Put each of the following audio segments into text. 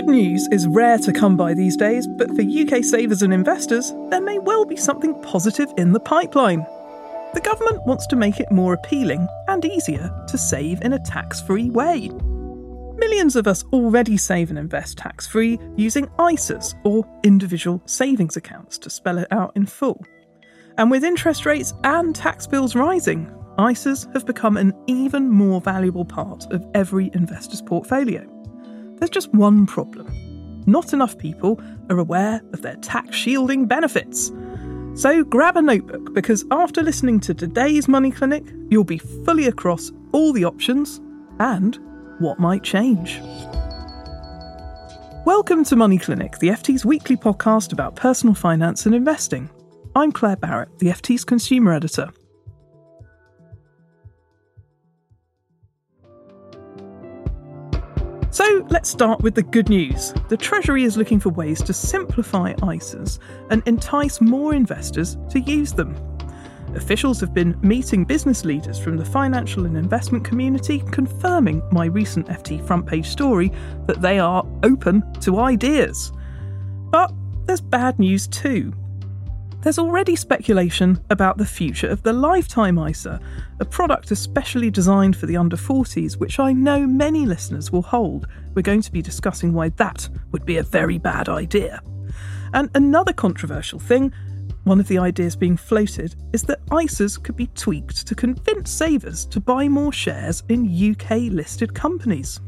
Good news is rare to come by these days, but for UK savers and investors, there may well be something positive in the pipeline. The government wants to make it more appealing and easier to save in a tax free way. Millions of us already save and invest tax free using ISAs or individual savings accounts to spell it out in full. And with interest rates and tax bills rising, ISAs have become an even more valuable part of every investor's portfolio. There's just one problem not enough people are aware of their tax shielding benefits. So grab a notebook because after listening to today's Money Clinic, you'll be fully across all the options and what might change. Welcome to Money Clinic, the FT's weekly podcast about personal finance and investing. I'm Claer Barrett, the FT's consumer editor. So let's start with the good news. The Treasury is looking for ways to simplify ISAs and entice more investors to use them. Officials have been meeting business leaders from the financial and investment community, confirming my recent FT front page story that they are open to ideas. But there's bad news too. There's already speculation about the future of the Lifetime ISA, a product especially designed for the under 40s, which I know many listeners will hold. We're going to be discussing why that would be a very bad idea. And another controversial thing, one of the ideas being floated, is that ISAs could be tweaked to convince savers to buy more shares in UK listed companies.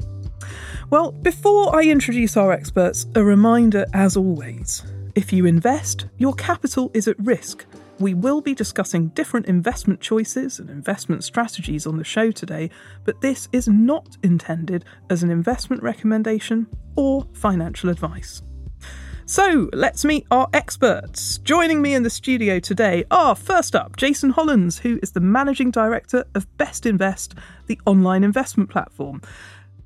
Well, before I introduce our experts, a reminder as always if you invest, your capital is at risk. We will be discussing different investment choices and investment strategies on the show today, but this is not intended as an investment recommendation or financial advice. So let's meet our experts. Joining me in the studio today are first up Jason Hollands, who is the managing director of Bestinvest, the online investment platform.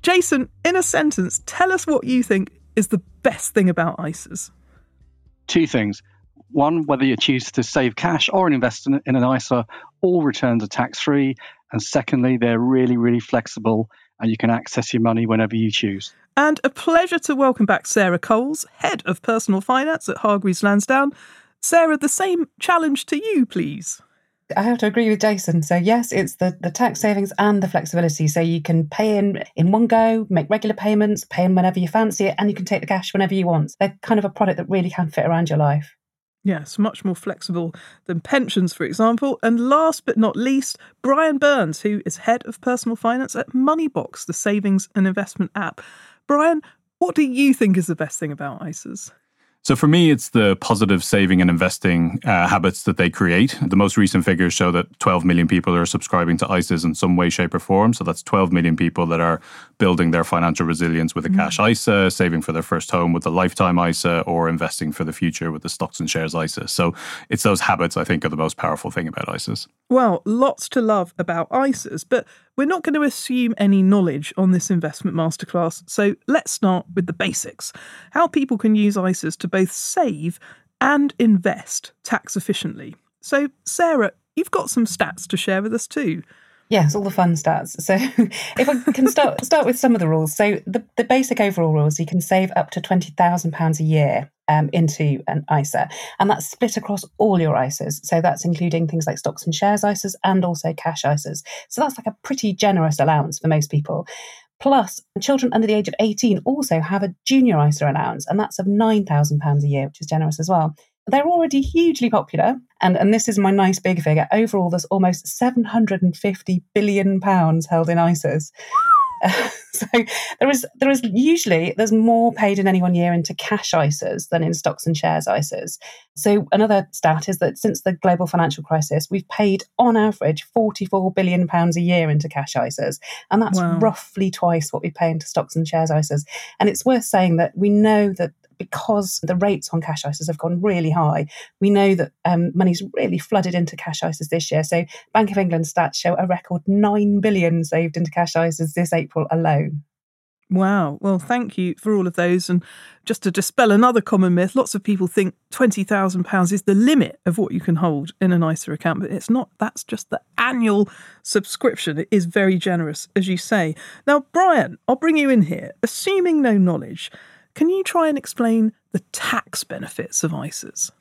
Jason, in a sentence, tell us what you think is the best thing about ISAs two things. One, whether you choose to save cash or invest in, in an ISA, all returns are tax free. And secondly, they're really, really flexible and you can access your money whenever you choose. And a pleasure to welcome back Sarah Coles, Head of Personal Finance at Hargreaves Lansdown. Sarah, the same challenge to you, please. I have to agree with Jason. So yes, it's the, the tax savings and the flexibility. So you can pay in in one go, make regular payments, pay in whenever you fancy it, and you can take the cash whenever you want. They're kind of a product that really can fit around your life. Yes, much more flexible than pensions, for example. And last but not least, Brian Byrnes, who is head of personal finance at Moneybox, the savings and investment app. Brian, What do you think is the best thing about ISAs? So for me, it's the positive saving and investing uh, habits that they create. The most recent figures show that 12 million people are subscribing to ISAs in some way, shape, or form. So that's 12 million people that are building their financial resilience with a mm-hmm. cash ISA, saving for their first home with a lifetime ISA, or investing for the future with the stocks and shares ISA. So it's those habits I think are the most powerful thing about ISAs. Well, lots to love about ISAs, but we're not going to assume any knowledge on this investment masterclass, so let's start with the basics how people can use ISAs to both save and invest tax efficiently. So, Sarah, you've got some stats to share with us too. Yes, all the fun stats. So, if I can start start with some of the rules. So, the, the basic overall rules: you can save up to twenty thousand pounds a year um, into an ISA, and that's split across all your ISAs. So that's including things like stocks and shares ISAs and also cash ISAs. So that's like a pretty generous allowance for most people. Plus, children under the age of 18 also have a junior ISA allowance, and that's of £9,000 a year, which is generous as well. They're already hugely popular, and, and this is my nice big figure. Overall, there's almost £750 billion held in ISAs. so there is there is usually there's more paid in any one year into cash ISAs than in stocks and shares ISAs. So another stat is that since the global financial crisis, we've paid on average 44 billion pounds a year into cash ISAs, and that's wow. roughly twice what we pay into stocks and shares ISAs. And it's worth saying that we know that because the rates on cash ISAs have gone really high, we know that um, money's really flooded into cash ISAs this year. So Bank of England stats show a record 9 billion saved into cash ISAs this April alone. Wow. Well, thank you for all of those. And just to dispel another common myth, lots of people think £20,000 is the limit of what you can hold in an ISA account, but it's not. That's just the annual subscription. It is very generous, as you say. Now, Brian, I'll bring you in here. Assuming no knowledge, can you try and explain the tax benefits of ISAs?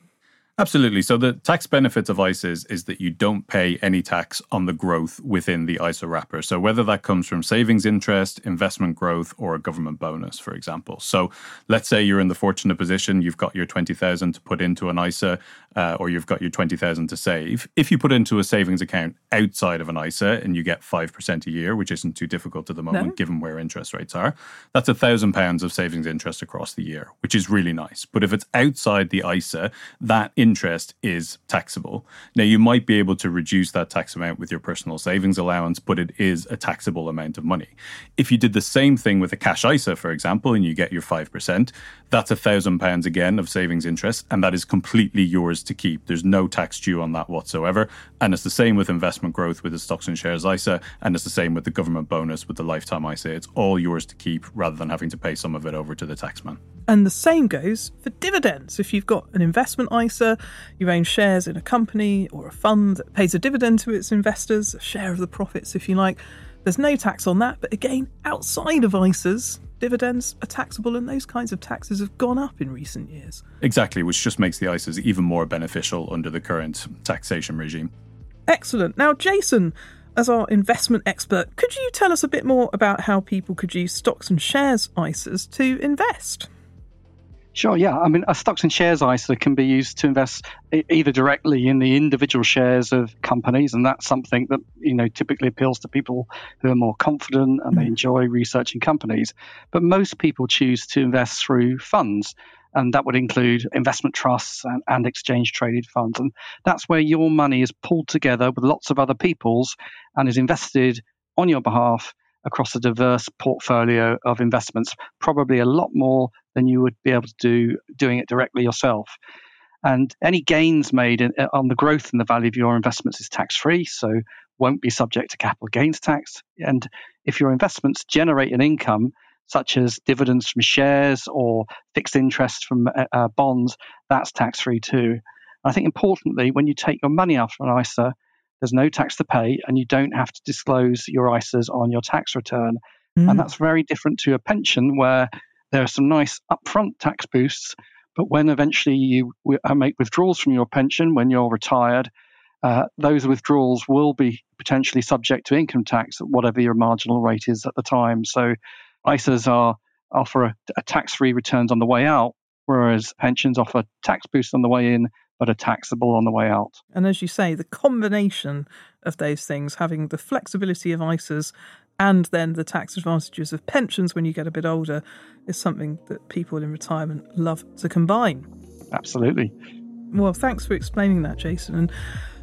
Absolutely. So the tax benefits of ISAs is that you don't pay any tax on the growth within the ISA wrapper. So whether that comes from savings interest, investment growth, or a government bonus, for example. So let's say you're in the fortunate position, you've got your 20,000 to put into an ISA, uh, or you've got your 20,000 to save. If you put into a savings account outside of an ISA and you get 5% a year, which isn't too difficult at the moment, no. given where interest rates are, that's a thousand pounds of savings interest across the year, which is really nice. But if it's outside the ISA, that interest is taxable. Now, you might be able to reduce that tax amount with your personal savings allowance, but it is a taxable amount of money. If you did the same thing with a cash ISA, for example, and you get your 5%, that's a thousand pounds again of savings interest, and that is completely yours to keep. There's no tax due on that whatsoever. And it's the same with investment growth with the stocks and shares ISA, and it's the same with the government bonus with the lifetime ISA. It's all yours to keep rather than having to pay some of it over to the taxman. And the same goes for dividends. If you've got an investment ISA, you own shares in a company or a fund that pays a dividend to its investors, a share of the profits, if you like, there's no tax on that. But again, outside of ISAs, dividends are taxable, and those kinds of taxes have gone up in recent years. Exactly, which just makes the ISAs even more beneficial under the current taxation regime. Excellent. Now, Jason, as our investment expert, could you tell us a bit more about how people could use stocks and shares ISAs to invest? Sure, yeah. I mean, a stocks and shares ISA can be used to invest either directly in the individual shares of companies, and that's something that you know typically appeals to people who are more confident and they mm-hmm. enjoy researching companies. But most people choose to invest through funds, and that would include investment trusts and, and exchange traded funds, and that's where your money is pulled together with lots of other people's and is invested on your behalf across a diverse portfolio of investments, probably a lot more than you would be able to do doing it directly yourself. And any gains made in, on the growth and the value of your investments is tax free, so won't be subject to capital gains tax. And if your investments generate an income, such as dividends from shares or fixed interest from uh, uh bonds, that's tax free too. I think importantly, when you take your money out from an ISA, there's no tax to pay, and you don't have to disclose your ISAs on your tax return. Mm. And that's very different to a pension where there are some nice upfront tax boosts, but when eventually you uh, make withdrawals from your pension when you're retired, uh, those withdrawals will be potentially subject to income tax at whatever your marginal rate is at the time. So ISAs are offer a, a tax-free returns on the way out, whereas pensions offer tax boosts on the way in but are taxable on the way out. And as you say, the combination of those things, having the flexibility of ISAs and then the tax advantages of pensions when you get a bit older is something that people in retirement love to combine. Absolutely. Well, thanks for explaining that, Jason. And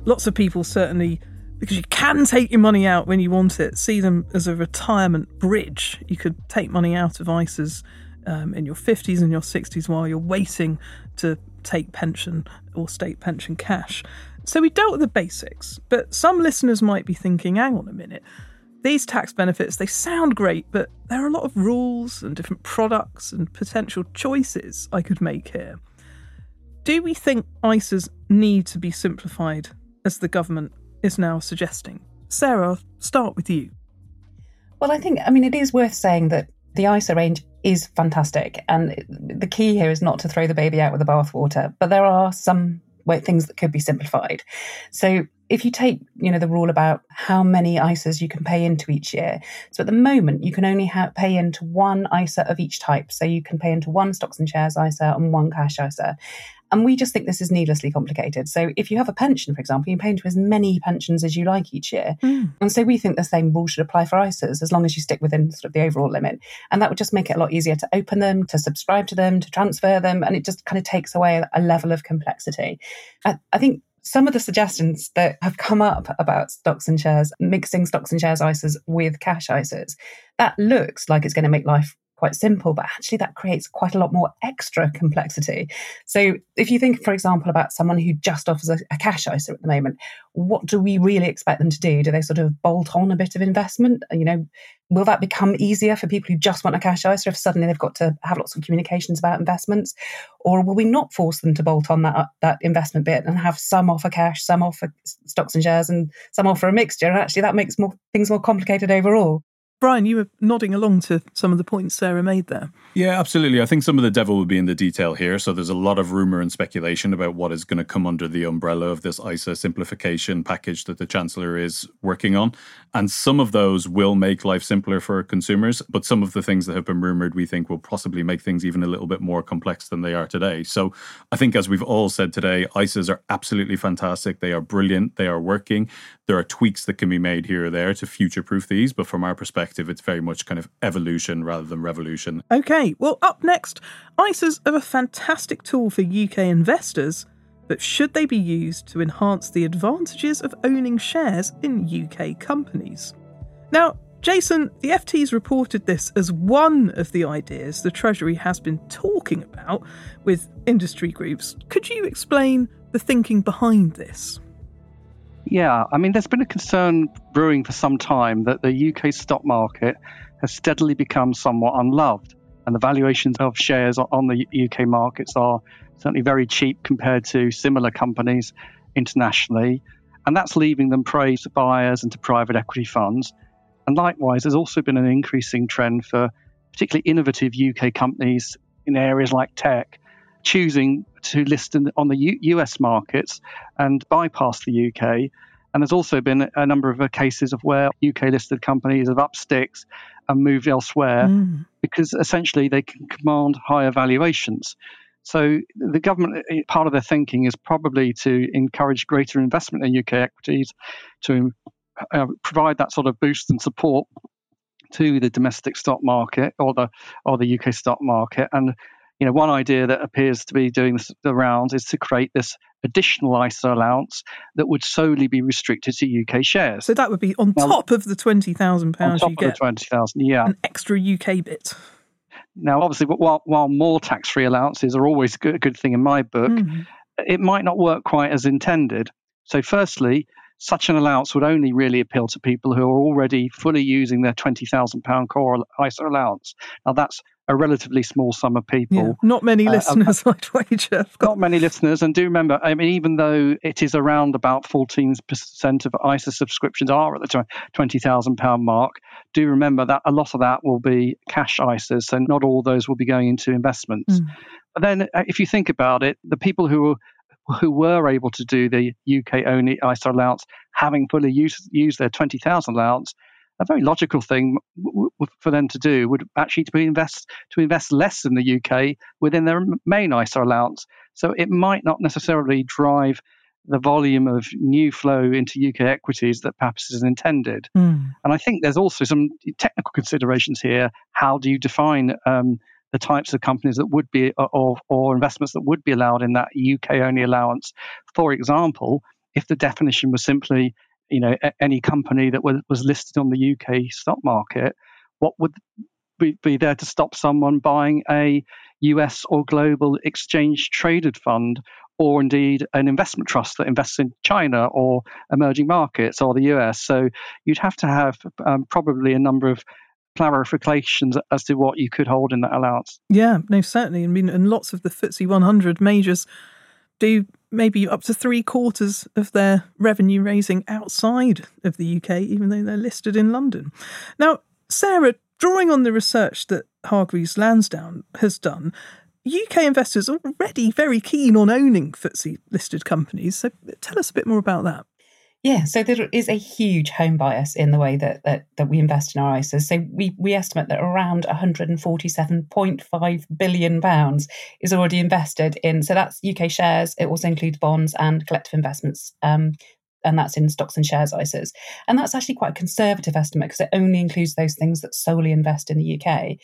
lots of people certainly, because you can take your money out when you want it, see them as a retirement bridge. You could take money out of ISAs um, in your 50s and your 60s while you're waiting to take pension or state pension cash. So we dealt with the basics, but some listeners might be thinking, hang on a minute. These tax benefits, they sound great, but there are a lot of rules and different products and potential choices I could make here. Do we think ISAs need to be simplified as the government is now suggesting? Sarah, I'll start with you. Well, I think, I mean, it is worth saying that the ISA range is fantastic. And the key here is not to throw the baby out with the bathwater, but there are some things that could be simplified. So if you take, you know, the rule about how many ISAs you can pay into each year. So at the moment, you can only ha- pay into one ISA of each type. So you can pay into one stocks and shares ISA and one cash ISA. And we just think this is needlessly complicated. So if you have a pension, for example, you pay into as many pensions as you like each year. Mm. And so we think the same rule should apply for ISAs as long as you stick within sort of the overall limit. And that would just make it a lot easier to open them, to subscribe to them, to transfer them. And it just kind of takes away a level of complexity. I, I think some of the suggestions that have come up about stocks and shares, mixing stocks and shares ISAs with cash ISAs, that looks like it's going to make life quite simple, but actually that creates quite a lot more extra complexity. So if you think, for example, about someone who just offers a, a, cash ISA at the moment, what do we really expect them to do? Do they sort of bolt on a bit of investment? You know, will that become easier for people who just want a cash ISA if suddenly they've got to have lots of communications about investments? Or will we not force them to bolt on that, that investment bit and have some offer cash, some offer stocks and shares, and some offer a mixture? And actually that makes more things more complicated overall. Brian, you were nodding along to some of the points Sarah made there. Yeah, absolutely. I think some of the devil will be in the detail here. So there's a lot of rumor and speculation about what is going to come under the umbrella of this ISA simplification package that the Chancellor is working on. And some of those will make life simpler for consumers, but some of the things that have been rumored we think will possibly make things even a little bit more complex than they are today. So I think, as we've all said today, ISAs are absolutely fantastic. They are brilliant. They are working. There are tweaks that can be made here or there to future proof these, but from our perspective, it's very much kind of evolution rather than revolution. Okay, well, up next, ISAs are a fantastic tool for UK investors, but should they be used to enhance the advantages of owning shares in UK companies? Now, Jason, the FT's reported this as one of the ideas the Treasury has been talking about with industry groups. Could you explain the thinking behind this? Yeah, I mean, there's been a concern brewing for some time that the UK stock market has steadily become somewhat unloved, and the valuations of shares on the UK markets are certainly very cheap compared to similar companies internationally, and that's leaving them prey to buyers and to private equity funds. And likewise, there's also been an increasing trend for particularly innovative UK companies in areas like tech choosing to list in, on the U- US markets and bypass the UK. And there's also been a number of cases of where UK listed companies have up sticks and moved elsewhere mm. because essentially they can command higher valuations. So the government, eh, part of their thinking is probably to encourage greater investment in UK equities, to uh, provide that sort of boost and support to the domestic stock market or the or the UK stock market, and you know, one idea that appears to be doing the rounds is to create this additional ISA allowance that would solely be restricted to UK shares. So that would be on now, top of the twenty thousand pounds you get. twenty thousand, yeah, an extra UK bit. Now, obviously, while while more tax-free allowances are always a good, good thing in my book, mm. it might not work quite as intended. So, firstly, such an allowance would only really appeal to people who are already fully using their £20,000 core ISA allowance. Now, that's a relatively small sum of people. Yeah, not many uh, listeners, I'd wager. Not many listeners. And do remember, I mean, even though it is around about 14% of ISA subscriptions are at the £20,000 mark, do remember that a lot of that will be cash ISAs, so not all those will be going into investments. Mm. But then, uh, if you think about it, the people who who were able to do the UK only ISA allowance, having fully used, used their 20,000 allowance, a very logical thing for them to do would actually to invest to invest less in the UK within their main ISA allowance. So it might not necessarily drive the volume of new flow into UK equities that perhaps is intended. Mm. And I think there's also some technical considerations here. How do you define um, the types of companies that would be, or, or investments that would be allowed in that UK only allowance? For example, if the definition was simply, you know, any company that was, was listed on the UK stock market, what would be, be there to stop someone buying a US or global exchange traded fund or indeed an investment trust that invests in China or emerging markets or the US. So you'd have to have um, probably a number of clarifications as to what you could hold in that allowance. Yeah, no, certainly. I mean, and lots of the FTSE 100 majors do maybe up to three quarters of their revenue raising outside of the UK, even though they're listed in London. Now, Sarah, drawing on the research that Hargreaves Lansdown has done, UK investors are already very keen on owning FTSE listed companies. So tell us a bit more about that. Yeah, so there is a huge home bias in the way that that, that we invest in our ISAs. So we, we estimate that around 147.5 billion pounds is already invested in. So that's UK shares. It also includes bonds and collective investments. Um, and that's in stocks and shares ISAs. And that's actually quite a conservative estimate because it only includes those things that solely invest in the UK.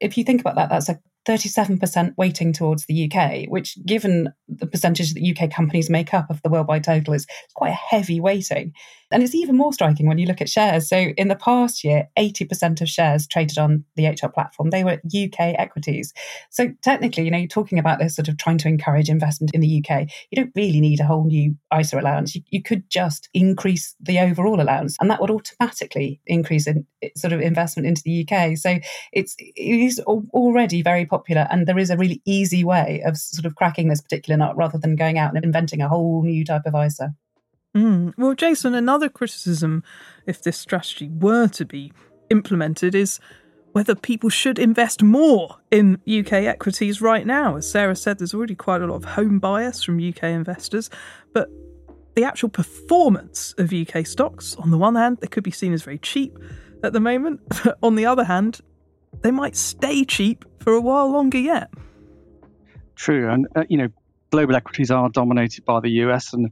If you think about that, that's a 37% weighting towards the UK, which, given the percentage that UK companies make up of the worldwide total, is quite a heavy weighting. And it's even more striking when you look at shares. So, in the past year, 80% of shares traded on the HL platform, they were UK equities. So, technically, you know, you're talking about this sort of trying to encourage investment in the UK. You don't really need a whole new ISA allowance. You, you could just increase the overall allowance, and that would automatically increase in sort of investment into the UK. So, it's it is already very popular, and there is a really easy way of sort of cracking this particular nut rather than going out and inventing a whole new type of ISA. Mm. Well, Jason, another criticism, if this strategy were to be implemented, is whether people should invest more in UK equities right now. As Sarah said, there's already quite a lot of home bias from UK investors, but the actual performance of UK stocks, on the one hand, they could be seen as very cheap at the moment, but on the other hand, they might stay cheap for a while longer yet. True, and uh, you know, global equities are dominated by the US, and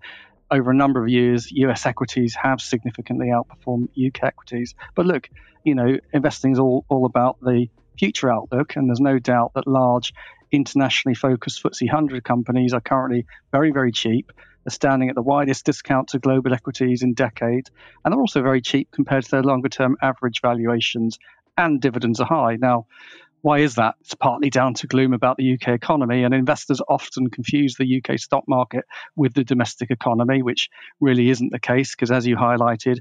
over a number of years, US equities have significantly outperformed UK equities. But look, you know, investing is all, all about the future outlook, and there's no doubt that large internationally focused FTSE 100 companies are currently very, very cheap. They're standing at the widest discount to global equities in decades, and they're also very cheap compared to their longer term average valuations, and dividends are high. Now, why is that? It's partly down to gloom about the UK economy, and investors often confuse the UK stock market with the domestic economy, which really isn't the case because, as you highlighted,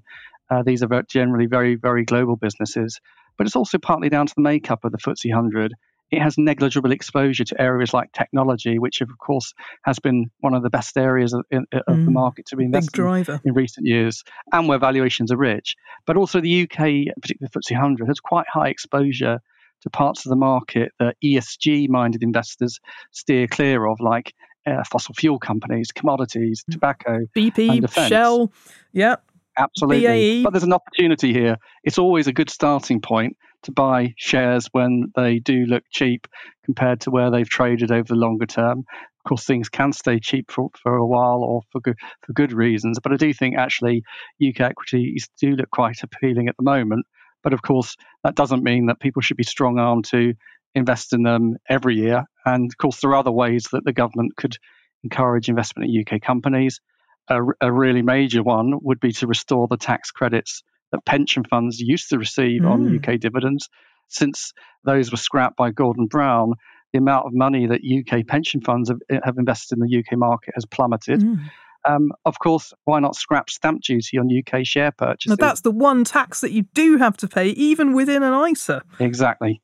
uh, these are generally very, very global businesses. But it's also partly down to the makeup of the FTSE 100. It has negligible exposure to areas like technology, which, of course, has been one of the best areas of, in, of mm, the market to be invested in, in recent years, and where valuations are rich. But also, the UK, particularly the FTSE 100, has quite high exposure to parts of the market that ESG minded investors steer clear of, like uh, fossil fuel companies, commodities, mm. tobacco, BP, Shell. Yeah. Absolutely. BAE. But there's an opportunity here. It's always a good starting point to buy shares when they do look cheap compared to where they've traded over the longer term. Of course, things can stay cheap for, for a while or for good, for good reasons. But I do think actually UK equities do look quite appealing at the moment. But of course, that doesn't mean that people should be strong armed to invest in them every year. And of course, there are other ways that the government could encourage investment in UK companies. A, a really major one would be to restore the tax credits that pension funds used to receive mm. on UK dividends. Since those were scrapped by Gordon Brown, the amount of money that UK pension funds have, have invested in the UK market has plummeted. Mm um, of course, why not scrap stamp duty on UK share purchases? Now, that's the one tax that you do have to pay, even within an ISA. Exactly.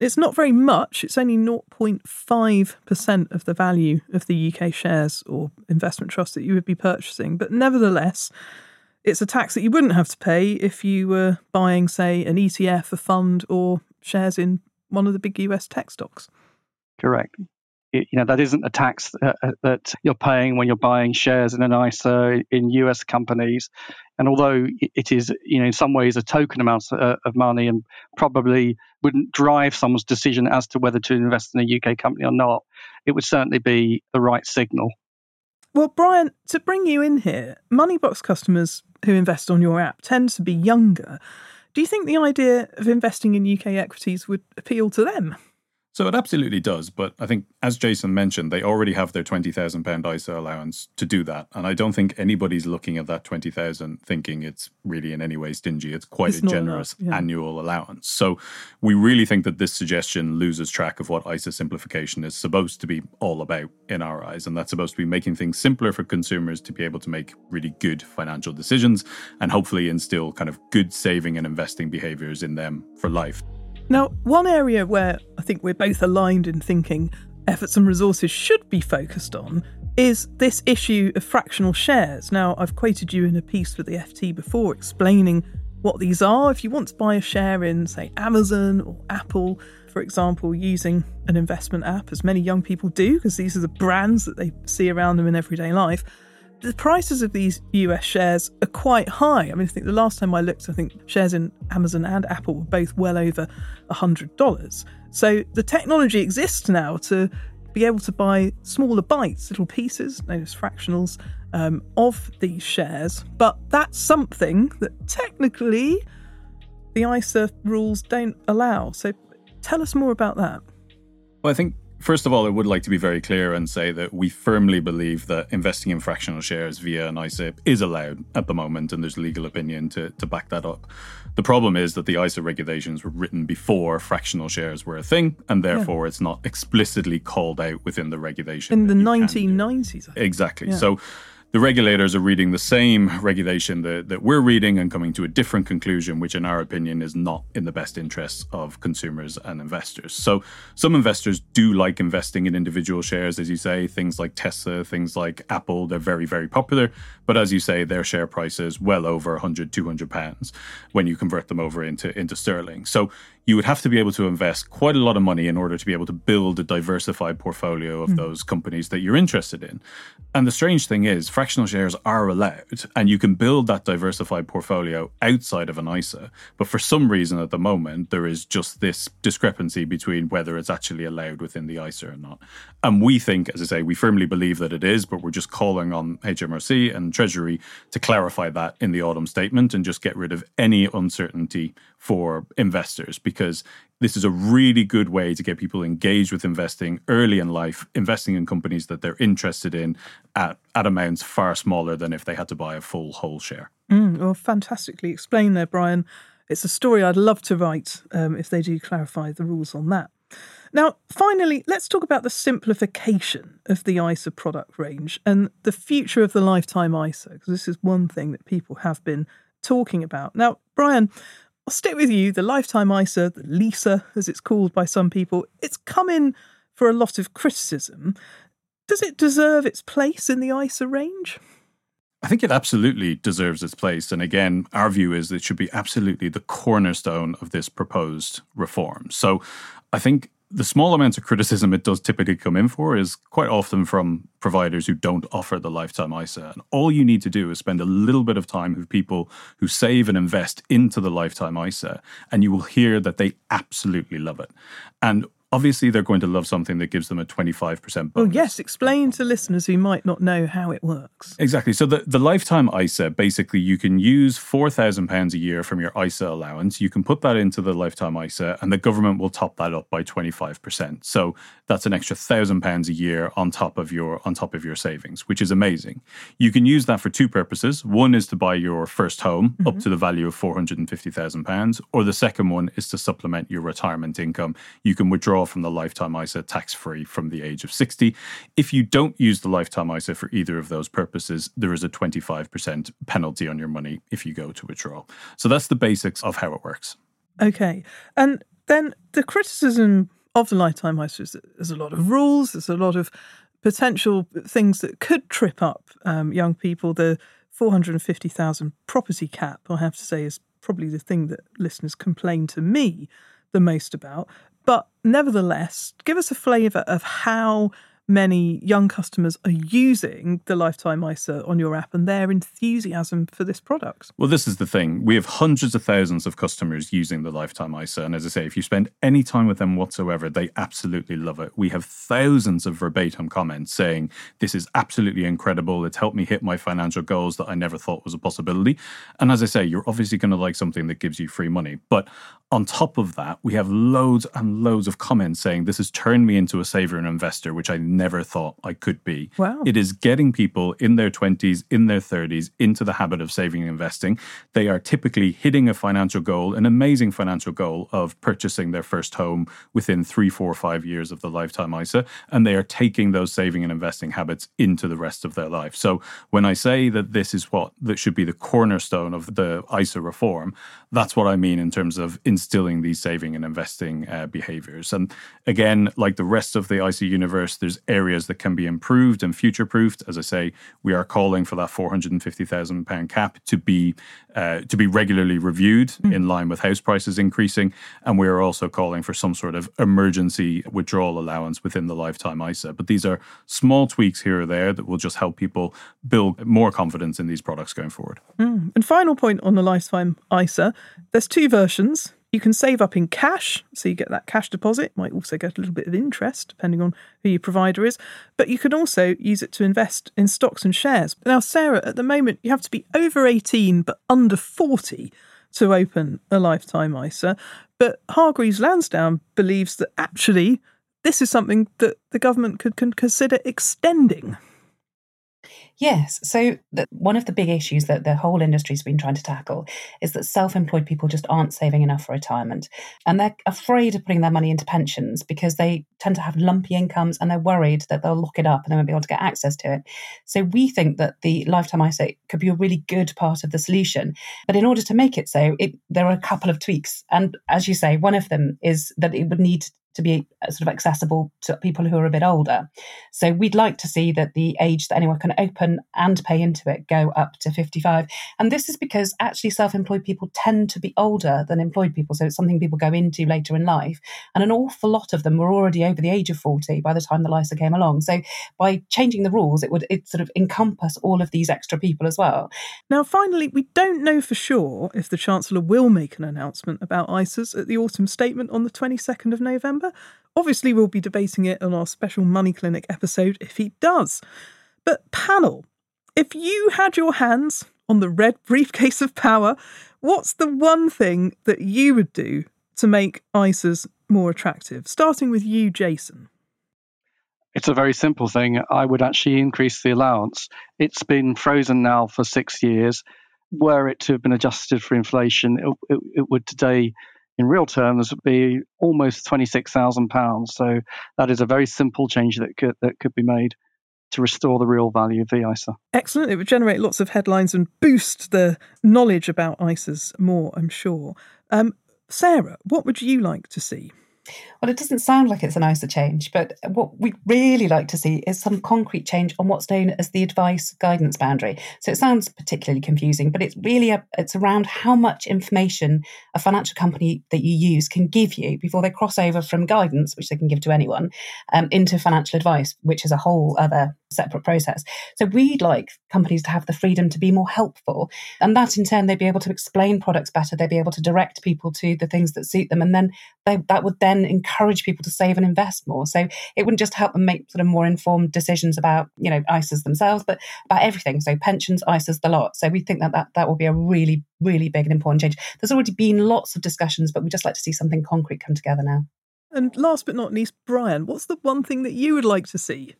It's not very much. It's only 0.5% of the value of the UK shares or investment trust that you would be purchasing. But nevertheless, it's a tax that you wouldn't have to pay if you were buying, say, an ETF, a fund, or shares in one of the big US tech stocks. Correct you know that isn't a tax uh, uh, that you're paying when you're buying shares in an ISA in US companies. And although it is, you know, in some ways a token amount uh, of money and probably wouldn't drive someone's decision as to whether to invest in a UK company or not, it would certainly be the right signal. Well, Brian, to bring you in here, Moneybox customers who invest on your app tend to be younger. Do you think the idea of investing in UK equities would appeal to them? So it absolutely does. But I think, as Jason mentioned, they already have their £20,000 ISA allowance to do that. And I don't think anybody's looking at that 20000 thinking it's really in any way stingy. It's quite It's a generous enough, yeah. annual allowance. So we really think that this suggestion loses track of what ISA simplification is supposed to be all about in our eyes. And that's supposed to be making things simpler for consumers to be able to make really good financial decisions and hopefully instill kind of good saving and investing behaviors in them for life. Now, one area where I think we're both aligned in thinking efforts and resources should be focused on is this issue of fractional shares. Now, I've quoted you in a piece for the FT before explaining what these are. If you want to buy a share in, say, Amazon or Apple, for example, using an investment app, as many young people do, because these are the brands that they see around them in everyday life, the prices of these US shares are quite high. I mean, I think the last time I looked, I think shares in Amazon and Apple were both well over $100. So the technology exists now to be able to buy smaller bites, little pieces, known as fractionals, um, of these shares. But that's something that technically the ISA rules don't allow. So tell us more about that. Well, I think first of all, I would like to be very clear and say that we firmly believe that investing in fractional shares via an ISA is allowed at the moment, and there's legal opinion to, to back that up. The problem is that the ISA regulations were written before fractional shares were a thing, and therefore it's not explicitly called out within the regulation. In the that you can do. 1990s, I think. Exactly. Yeah. So the regulators are reading the same regulation that, that we're reading and coming to a different conclusion, which, in our opinion, is not in the best interests of consumers and investors. So, some investors do like investing in individual shares, as you say, things like Tesla, things like Apple, they're very, very popular. But as you say, their share price is well over 100, 200 pounds when you convert them over into, into sterling. So, you would have to be able to invest quite a lot of money in order to be able to build a diversified portfolio of hmm. those companies that you're interested in. And the strange thing is, fractional shares are allowed, and you can build that diversified portfolio outside of an ISA. But for some reason at the moment, there is just this discrepancy between whether it's actually allowed within the ISA or not. And we think, as I say, we firmly believe that it is, but we're just calling on HMRC and Treasury to clarify that in the autumn statement and just get rid of any uncertainty for investors because this is a really good way to get people engaged with investing early in life, investing in companies that they're interested in at, at amounts far smaller than if they had to buy a full whole share. Mm, well, fantastically explained there, Brian. It's a story I'd love to write um, if they do clarify the rules on that. Now, finally, let's talk about the simplification of the ISA product range and the future of the lifetime ISA, because this is one thing that people have been talking about. Now, Brian, I'll stick with you. The lifetime ISA, the LISA, as it's called by some people, it's come in for a lot of criticism. Does it deserve its place in the ISA range? I think it absolutely deserves its place. And again, our view is that it should be absolutely the cornerstone of this proposed reform. So I think the small amounts of criticism it does typically come in for is quite often from providers who don't offer the lifetime ISA. And all you need to do is spend a little bit of time with people who save and invest into the lifetime ISA, and you will hear that they absolutely love it. And obviously, they're going to love something that gives them a 25% bonus. Well, yes, explain to listeners who might not know how it works. Exactly. So the, the lifetime ISA, basically, you can use £4,000 a year from your ISA allowance. You can put that into the lifetime ISA, and the government will top that up by 25%. So that's an extra £1,000 a year on top of your on top of your savings, which is amazing. You can use that for two purposes. One is to buy your first home up mm-hmm. to the value of £450,000, or the second one is to supplement your retirement income. You can withdraw from the lifetime ISA tax free from the age of 60. If you don't use the lifetime ISA for either of those purposes, there is a 25% penalty on your money if you go to withdraw. So that's the basics of how it works. Okay. And then the criticism of the lifetime ISA is there's a lot of rules, there's a lot of potential things that could trip up um, young people. The 450,000 property cap, I have to say, is probably the thing that listeners complain to me the most about. But nevertheless, give us a flavour of how many young customers are using the Lifetime ISA on your app and their enthusiasm for this product? Well, this is the thing. We have hundreds of thousands of customers using the Lifetime ISA. And as I say, if you spend any time with them whatsoever, they absolutely love it. We have thousands of verbatim comments saying, This is absolutely incredible. It's helped me hit my financial goals that I never thought was a possibility. And as I say, you're obviously going to like something that gives you free money. But on top of that, we have loads and loads of comments saying this has turned me into a saver and investor, which I never thought I could be. Wow. It is getting people in their 20s, in their 30s, into the habit of saving and investing. They are typically hitting a financial goal, an amazing financial goal of purchasing their first home within three, four, five years of the lifetime ISA. And they are taking those saving and investing habits into the rest of their life. So when I say that this is what that should be the cornerstone of the ISA reform, that's what I mean in terms of instilling these saving and investing uh, behaviors. And again, like the rest of the ISA universe, there's areas that can be improved and future proofed. As I say, we are calling for that four hundred and fifty thousand pound cap to be uh, to be regularly reviewed mm. in line with house prices increasing, and we are also calling for some sort of emergency withdrawal allowance within the lifetime ISA. But these are small tweaks here or there that will just help people build more confidence in these products going forward. Mm. And final point on the lifetime ISA: there's two versions. You can save up in cash, so you get that cash deposit. Might also get a little bit of interest depending on who your provider is. But you can also use it to invest in stocks and shares. Now, Sarah, at the moment, you have to be over 18 but under 40 to open a lifetime ISA. But Hargreaves Lansdown believes that actually this is something that the government could, could consider extending. Yes. So, the, one of the big issues that the whole industry's been trying to tackle is that self employed people just aren't saving enough for retirement. And they're afraid of putting their money into pensions because they tend to have lumpy incomes and they're worried that they'll lock it up and they won't be able to get access to it. So, we think that the lifetime ISA could be a really good part of the solution. But in order to make it so, it, there are a couple of tweaks. And as you say, one of them is that it would need to be uh, sort of accessible to people who are a bit older. So we'd like to see that the age that anyone can open and pay into it go up to 55. And this is because actually self employed people tend to be older than employed people. So it's something people go into later in life. And an awful lot of them were already over the age of 40 by the time the LISA came along. So by changing the rules, it would it sort of encompass all of these extra people as well. Now, finally, we don't know for sure if the Chancellor will make an announcement about ISAs at the autumn statement on the 22nd of November. Obviously, we'll be debating it on our special Money Clinic episode if he does. But, panel, if you had your hands on the red briefcase of power, what's the one thing that you would do to make ISAs more attractive? Starting with you, Jason. It's a very simple thing. I would actually increase the allowance. It's been frozen now for six years. Were it to have been adjusted for inflation, it, it, it would today in real terms would be almost £26,000. So that is a very simple change that could, that could be made to restore the real value of the ISA. Excellent. It would generate lots of headlines and boost the knowledge about ISAs more, I'm sure. Um, Sarah, what would you like to see? Well, it doesn't sound like it's an ISA change, but what we really like to see is some concrete change on what's known as the advice guidance boundary. So it sounds particularly confusing, but it's really a, it's around how much information a financial company that you use can give you before they cross over from guidance, which they can give to anyone, um, into financial advice, which is a whole other separate process. So we'd like companies to have the freedom to be more helpful, and that in turn they'd be able to explain products better. They'd be able to direct people to the things that suit them, and then they, that would then encourage people to save and invest more. So it wouldn't just help them make sort of more informed decisions about you know ISAs themselves, but about everything. So pensions, ISAs, the lot. So we think that that, that will be a really really big and important change. There's already been lots of discussions, but we'd just like to see something concrete come together now. And last but not least, Brian, what's the one thing that you would like to see?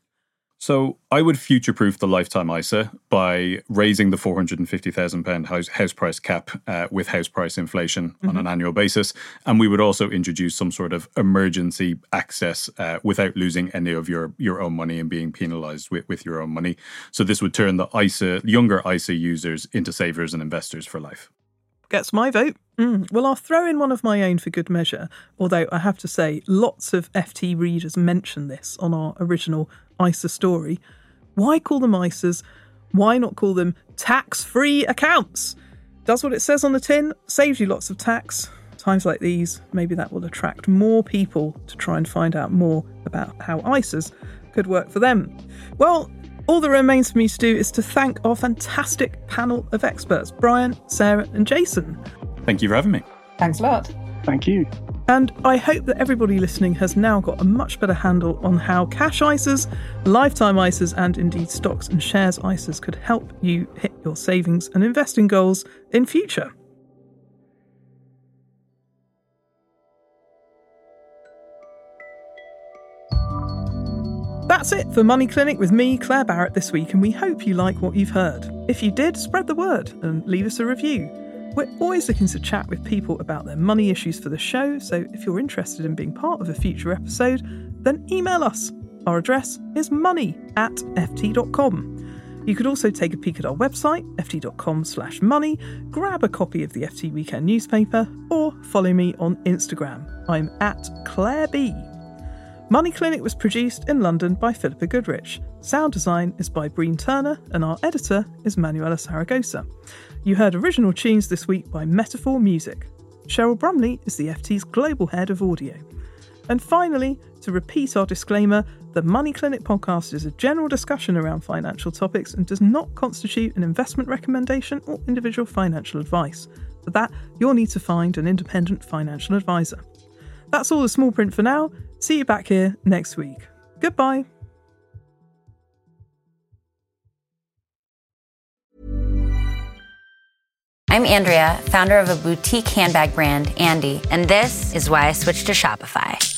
So I would future proof the lifetime ISA by raising the £450,000 house, house price cap uh, with house price inflation mm-hmm. on an annual basis. And we would also introduce some sort of emergency access uh, without losing any of your, your own money and being penalised with, with your own money. So this would turn the ISA, younger ISA users into savers and investors for life. Gets my vote. Mm. Well, I'll throw in one of my own for good measure, although I have to say, lots of FT readers mention this on our original ISA story. Why call them ISAs? Why not call them tax free accounts? Does what it says on the tin, saves you lots of tax. times like these, maybe that will attract more people to try and find out more about how ISAs could work for them. Well, all that remains for me to do is to thank our fantastic panel of experts Brian, Sarah, and Jason. Thank you for having me. Thanks a lot. Thank you. And I hope that everybody listening has now got a much better handle on how cash ISAs, lifetime ISAs, and indeed stocks and shares ISAs could help you hit your savings and investing goals in future. That's it for Money Clinic with me, Claer Barrett, this week, and we hope you like what you've heard. If you did, spread the word and leave us a review. We're always looking to chat with people about their money issues for the show, so if you're interested in being part of a future episode, then email us. Our address is money at ft.com. You could also take a peek at our website, ft.com slash money, grab a copy of the FT Weekend newspaper, or follow me on Instagram. I'm at Claer B. Money Clinic was produced in London by Philippa Goodrich. Sound design is by Breen Turner, and our editor is Manuela Saragosa. You heard original tunes this week by Metaphor Music. Cheryl Brumley is the FT's global head of audio. And finally, to repeat our disclaimer, the Money Clinic podcast is a general discussion around financial topics and does not constitute an investment recommendation or individual financial advice. For that, you'll need to find an independent financial advisor. That's all the small print for now. See you back here next week. Goodbye. I'm Andrea, founder of a boutique handbag brand, Andy, and this is why I switched to Shopify.